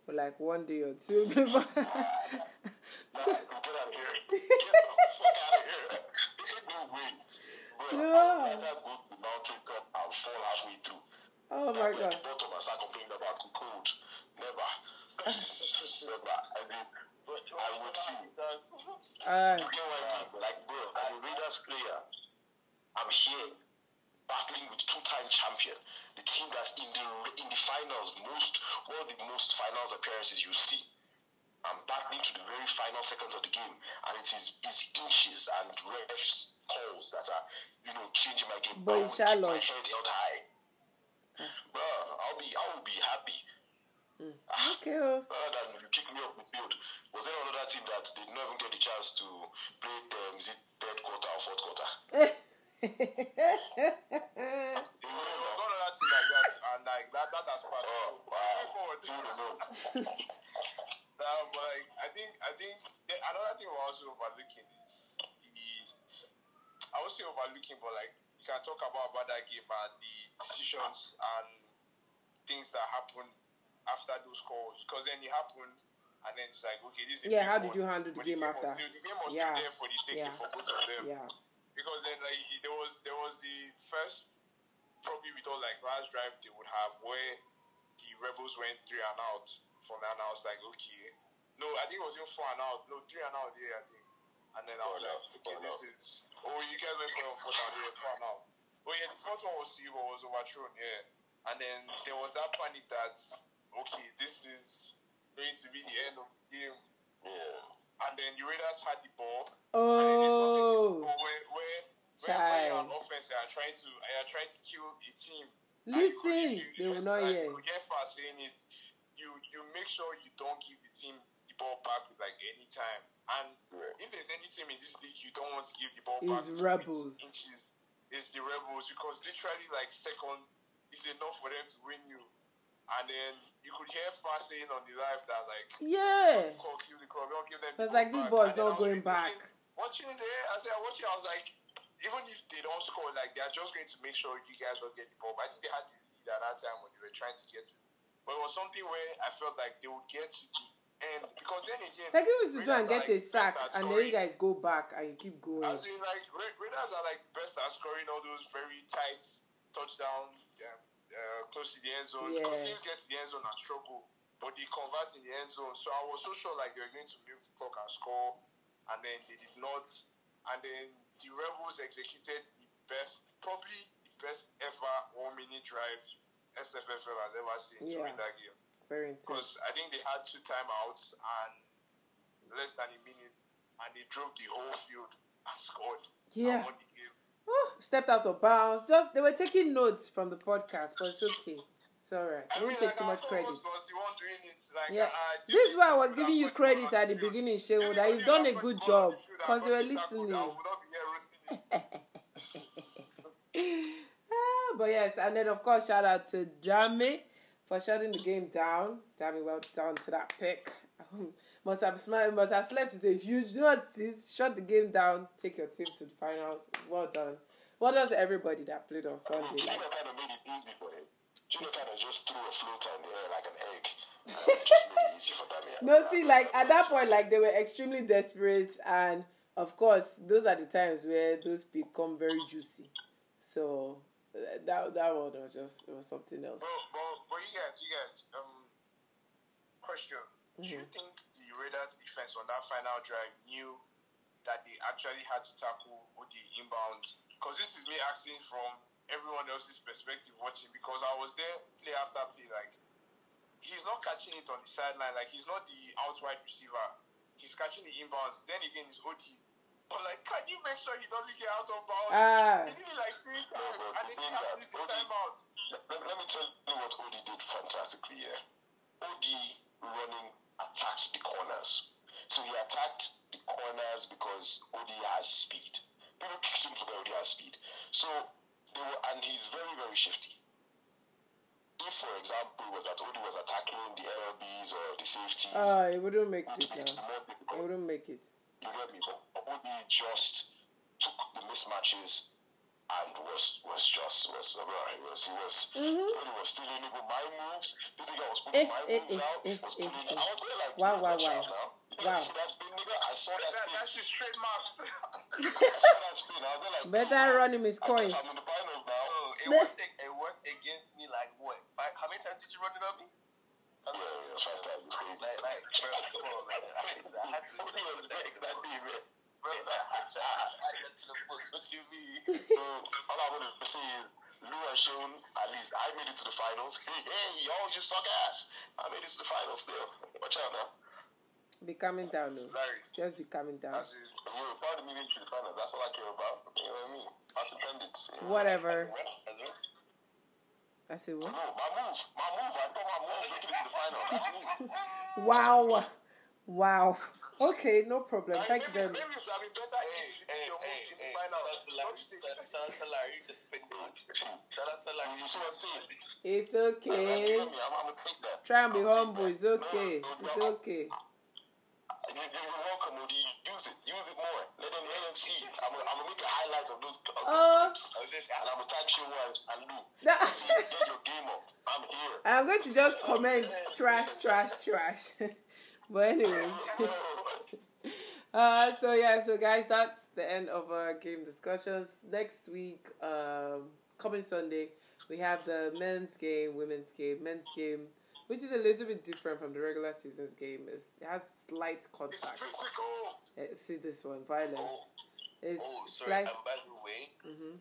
for like one day or two [laughs] before. Nah, get out of here. Get the fuck out of here. [laughs] There's no way. Bro, No. I'd rather go to the mountain top and fall halfway through. oh my At god. the bottom and start complaining about cold. Never. [laughs] Never. I mean, I would see. Uh, You what I mean? Like, bro, as a Raiders player, I'm here battling with two-time champion, the team that's in the in the finals, most one of the most finals appearances you see. I'm battling to the very final seconds of the game, and it is it's inches and refs calls that are, you know, changing my game. But I will keep my head held high. Bro, I'll be I will be happy. Ah, okay. oh. Rather than you kick me off the field. Was there another team that did not even get the chance to play um, is it third quarter or fourth quarter? [laughs] It was one other like that, and like that, that has passed. Oh, wow. Forward, Who would know? Um, but like, I think I think the, another thing we're also overlooking is the I would say overlooking, but like you can talk about about that game and the decisions and things that happen after those calls because then it happened and then it's like okay this is Yeah, big how did you handle the but game was after? still, the game was Yeah. still there for the taking Yeah. for both of them yeah. because then like there was there was the first probably with thought like last drive they would have where the rebels went three and out from that, and I was like, okay, no, I think it was even four and out, no three and out, yeah, I think. And then I was like, okay, this out. is. Oh, you guys went for four and out, yeah, four and out. But yeah, the first one was to you, but was overthrown, yeah. And then there was that panic that, okay, this is going to be the end of the game. Yeah. And then the Raiders had the ball. And then there's oh. oh, where, where, where, when you're on offense, you are trying to, you are trying to kill a team. Listen, Like, they will not like, hear. You get fast saying it. You you make sure you don't give the team the ball back with like any time. And Right. if there's any team in this league you don't want to give the ball It's back Rebels. with inches, it's the rebels because literally like second is enough for them to win you. And then you could hear fast saying on the live that like Yeah. call kill the club, don't give them. the ball like this back. ball's not going back. thinking, Watching there, as I watching, I was like, even if they don't score, like they are just going to make sure you guys don't get the ball. But I think they had the lead at that time when they were trying to get it. But it was something where I felt like they would get to the end because then again, Like if you used to do and get are, a sack, and then you guys go back and you keep going. As in, like Ra- Raiders are like the best at scoring all those very tight touchdown um, uh, close to the end zone. Yeah. Because teams get to the end zone and struggle, but they convert in the end zone. So I was so sure like they were going to milk the clock and score, and then they did not. And then the Rebels executed the best, probably the best ever one minute drive SFFL has ever seen to win that game. Because I think they had two timeouts and less than a minute, and they drove the whole field and scored. Yeah. And won the game. Oh, stepped out of bounds. Just they were taking notes from the podcast, but it's okay. It's alright. I I won't mean, take like, too I much credit. Was, the one doing it. Like, Yeah. uh, This is why I was giving you credit at the field. beginning, Shehu, that you've done a good job on the field because they were listening. I would not be here roasting it. [laughs] Ah, but yes, and then of course, shout out to Jamie for shutting the game down. Jamie, well done to that pick. Um, must have smiled, must have slept with a huge notice. Shut the game down. Take your team to the finals. Well done. Well done to everybody that played on Sunday. Like, kind of made it easy for him. Chino kind of just threw a floater in the air like an egg. [laughs] And just made it easy for Damian. [laughs] no, see, like at that point, like they were extremely desperate, and of course, those are the times where those picks come very juicy. So that that one was just it was something else. But, but, but you guys, you guys, um, question. Do you Mhm. think the Raiders defense on that final drive knew that they actually had to tackle Odi inbound? Because this is me asking from everyone else's perspective watching because I was there play after play. Like, he's not catching it on the sideline. Like, he's not the out wide receiver. He's catching the inbounds. Then again, it's Odi. But, like, can you make sure he doesn't get out of bounds? Ah, He did it like three times, but and the they thing didn't have that this Odi- timeout. Let, let me tell you what Odi did fantastically here. Odi running attacked the corners. So he attacked the corners because Odi has speed. People kick him because Odi has speed. So they were, and he's very, very shifty. If, for example, it was that Odi was attacking the LBs or the safeties, ah, it wouldn't make it it would be now. more It wouldn't make it. You get me? But Odi just took the mismatches and was was just was uh, he was he was Mhm. Odi was stealing even my moves. This nigga was pulling Eh, my eh, moves eh, out. eh, was eh, pulling. eh. I was there like Wow, wow, wow. Now. Wow. wow. see that spin, nigga? I saw that That, spin. that's just straight marked. [laughs] I saw that spin. I was there like Better "Yo, run him his I coins. I'm in the finals now. Oh, it worked. It worked against me like what? Five, how many times did you run it on me? Yeah, yeah, it's five times. Crazy. Like, like, bro, come on, man. I had to. I had to. Odi was vexed that man. Bro, I had to. I had to the books. What you mean? [laughs] So all I wanted to say is, Lou and Sean, at least I made it to the finals. [laughs] Hey, hey, y'all just suck ass. I made it to the finals still. Watch out now. Be coming down, though. Larry, Just be coming down. as is. We're proud of me to the finals. That's all I care about. You know what I mean? As independents. You know? Whatever. As well? I said No, what? Oh, my move. My move. I thought my move making it to the final. [laughs] Wow, wow. Okay, no problem. Thank you very much. maybe it's having better Hey, age hey, your hey, moves in the hey, final. shout out to Larry. Don't you think? Shout shout out to Larry, spin coach. Shout out to Larry. You see what I'm saying? It's okay. know me? I'm, I'm gonna. Try and be I'm gonna take humble. It's okay. It's no, No. You, you're welcome, Odi. Use it. Use it more. Let them AMC. I'm gonna I'm gonna make a highlight of those, of those Oh. clips. And I'm gonna tag Shewa and, and Lou. That- See, get your game up. I'm here. I'm going to just comment trash, trash, trash. [laughs] but anyways. [laughs] Uh, so yeah, so guys, that's the end of our game discussions. Next week, um, coming Sunday, we have the men's game, women's game, men's game, which is a little bit different from the regular season's game. It's, it has slight It's contact. physical. Eh, see this one, violence. Oh, It's oh, sorry. slight. And by the way, hmm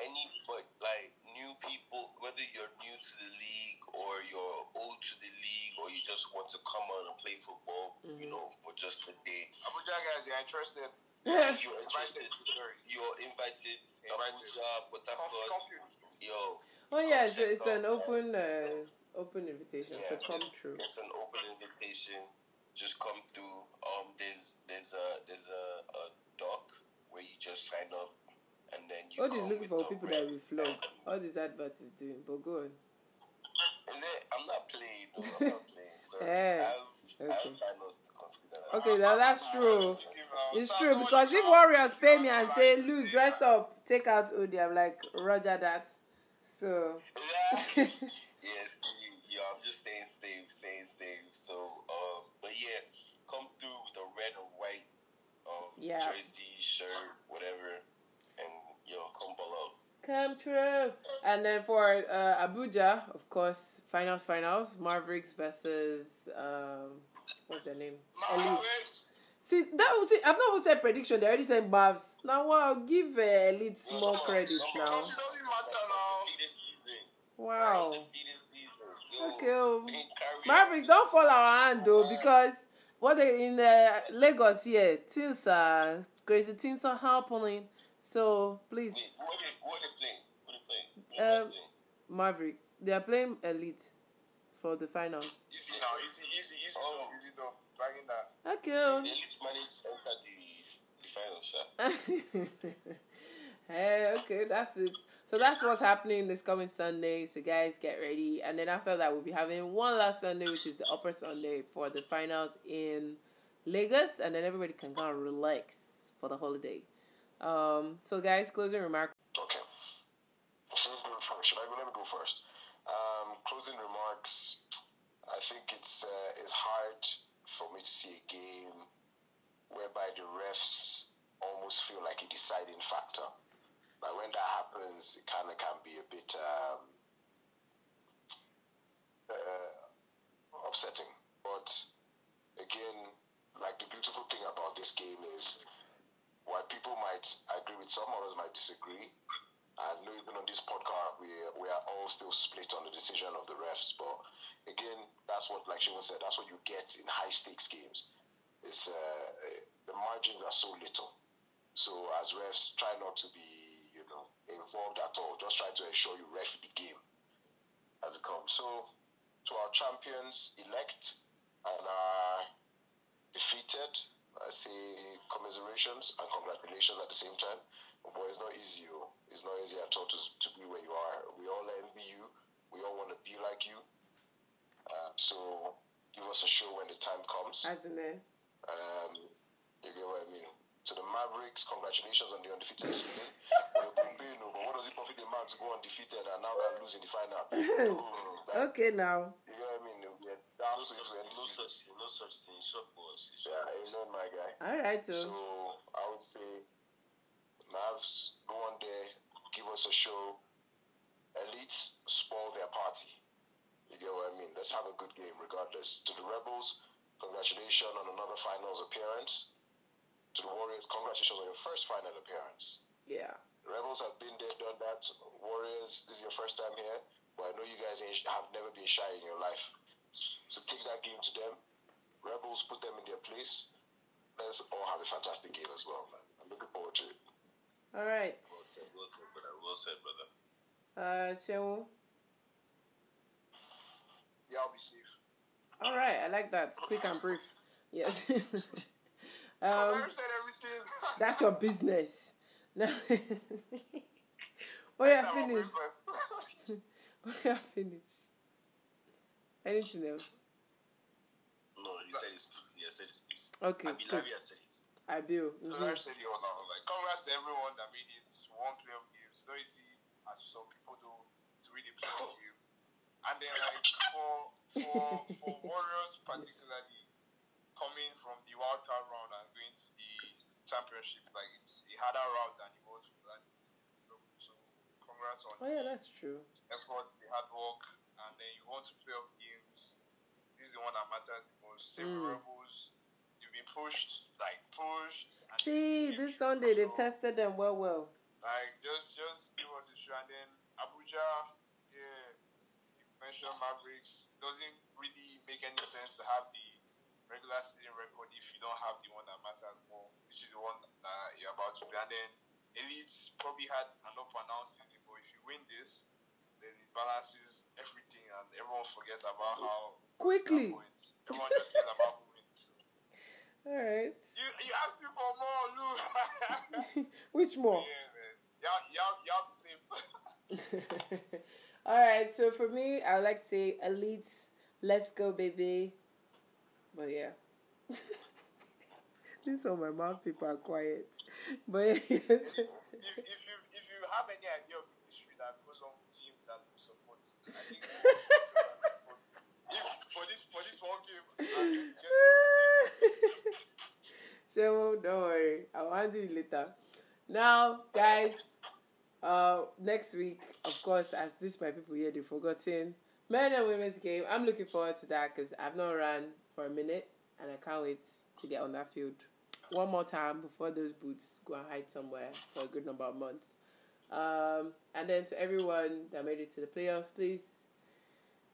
any but like new people, whether you're new to the league or you're old to the league or you just want to come out and play football, you Mhm. know, for just a day, Abuja guys, you're interested. if you're [laughs] Invited. interested, you're invited. Invited. Abuja, Port Conf- Harcourt, confused. yo. oh yeah, it's, it's an out, open uh, open invitation, so come it's, true. It's an open invitation. Just come through. Um, there's there's a there's a, a doc where you just sign up, and then you. All these looking for people that will flog. All these adverts is doing, but go on. Is it? I'm not playing. No, I'm not [laughs] playing. Sorry. I okay. have finals to consider. Okay, now that's true. It's true because if Warriors pay me and say, "Lou, dress up, take out Odi," I'm like, "Roger that." So Yeah. [laughs] yes, you, you, I'm just staying safe, staying safe. So, um, but yeah, come through with a red or white um, Yeah. jersey, shirt, whatever, and you know, come ball out. come true. And then for uh, Abuja, of course, finals, finals, Mavericks versus um, what's their name? Elite. Mavericks. See, that was it. I've not even said prediction. They already said Mavs. Now, wow, give uh, Elite small credit now. Because it now. Wow. Undefeated season. Yo, Okay. oh. Mavericks, don't fall our hand though, because what they in uh, Lagos here, things are crazy things are happening. So please, Wait, what they, what they playing? What they playing? Um, playing? Mavericks, they are playing Elite for the finals. Easy now. Easy, easy, easy. Oh. though, Easy though. Dragging that. Okay. The elites managed to enter the, the final shot. [laughs] hey, okay, that's it. So that's what's happening this coming Sunday. So guys, get ready. And then after that, we'll be having one last Sunday, which is the upper Sunday for the finals in Lagos, and then everybody can kind of relax for the holiday. Um, so guys, closing remarks. Okay. Should I go? Let me go first. Um, closing remarks. I think it's uh, it's hard for me to see a game whereby the refs almost feel like a deciding factor. Like when that happens, it kind of can be a bit um, uh, upsetting. But again, like the beautiful thing about this game is while people might agree with some, others might disagree. I know even on this podcast, we we are all still split on the decision of the refs. But again, that's what, like Shimon said, that's what you get in high stakes games. It's uh, the margins are so little. So as refs, try not to be, involved at all. Just try to ensure you ref the game as it comes. So to our champions elect and our defeated, I say commiserations and congratulations at the same time. But it's not easy. oh. It's not easy at all to, to be where you are. We all envy you. We all want to be like you. Uh, so give us a show when the time comes. As in there. Um, you get what I mean? To the Mavericks, congratulations on the undefeated season. Well, boom, boom, no, but what does it profit the man to go undefeated and now they're losing the final? Oh, [laughs] Okay, now. You know what I mean? We're down No such, the no such thing, no such thing. Shop boss. Shop Yeah, boss. amen, my guy. All right, So so I would say, Mavs, go on there, give us a show. Elites spoil their party. You get what I mean? Let's have a good game, regardless. To the Rebels, congratulations on another finals appearance. To the Warriors, congratulations on your first final appearance. yeah. The Rebels have been there, done that. Warriors, this is your first time here, but I know you guys have never been shy in your life. So take that game to them. Rebels, put them in their place. Let's all have a fantastic game as well, man. I'm looking forward to it. All right. Well said, well said, brother. Well said, brother. Uh, Shehu. Yeah, I'll be safe. All right, I like that. Quick and brief. Yes. [laughs] Um, I said everything. [laughs] that's your business. [laughs] No. oh yeah, That's our finish. business. [laughs] Oh yeah, finish. Anything else? No, he said his piece. He said his piece. Okay, I mean, good. Larry said his. I will. So Mhm. I said it all now. Like, congrats to everyone that made it to one playoff game. It's not easy, as some people do, to really play a game. And then, like, for for for Warriors particularly, coming from the wild card round and going to the championship, like it's a harder route than it was for that. So congrats on Oh yeah, that's true. effort, the hard work, and then you want to play off games. This is the one that matters the most. Save Mm. rebels. You've been pushed, like pushed. and See, this Sunday they've tested them well, well. Like just, just give us a show, and then Abuja. Yeah, you mentioned Mavericks. Doesn't really make any sense to have the regular season record if you don't have the one that matters more, which is the one that you're about to play. And then Elites probably had enough announcing it, but if you win this, then it balances everything, and everyone forgets about how Quickly. Everyone just cares about wins. All right. You, you asked me for more, Lou. [laughs] Which more? yeah, man. Y'all, y'all, y'all be safe. [laughs] All right. So for me, I would like to say elites. Let's go, baby. But yeah. [laughs] this one, my mouth people are quiet. But yes. if, if you if you have any idea of the history that goes on with team that you support, I think for this for this one game, I think get [laughs] Shemo, don't worry. I'll handle it later. Now, guys, uh, next week, of course, as this my people here, they've forgotten men and women's game. I'm looking forward to that because I've not run for a minute and I can't wait to get on that field one more time before those boots go and hide somewhere for a good number of months. Um, and then to everyone that made it to the playoffs, please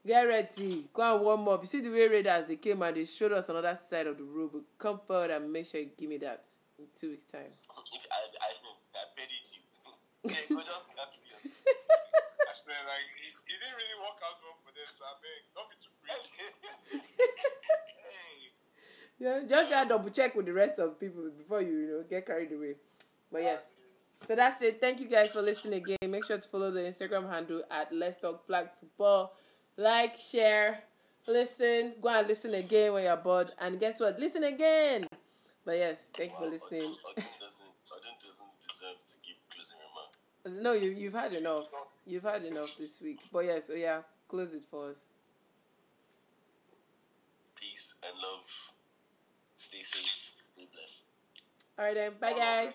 get ready. Go and warm up. You see the way Raiders they came and they showed us another side of the. But come forward and make sure you give me that in two weeks' time. I, I, I paid it go just swear, like it, didn't really work out well for them. So I beg, don't be too crazy. Yeah, just try double check with the rest of the people before you, you know, get carried away. But yes. So that's it. Thank you guys for listening again. Make sure to follow the Instagram handle at Let's Talk Flag Football. Like, share, listen. Go and listen again when you're bored. And guess what? Listen again. But yes, thank you for listening. Odin doesn't, Odin doesn't deserve to give closing remarks. No, you you've had enough. You've had enough this week. But yes, oh yeah, close it for us. Peace and love. Stay safe. Stay blessed. All right then. Bye guys.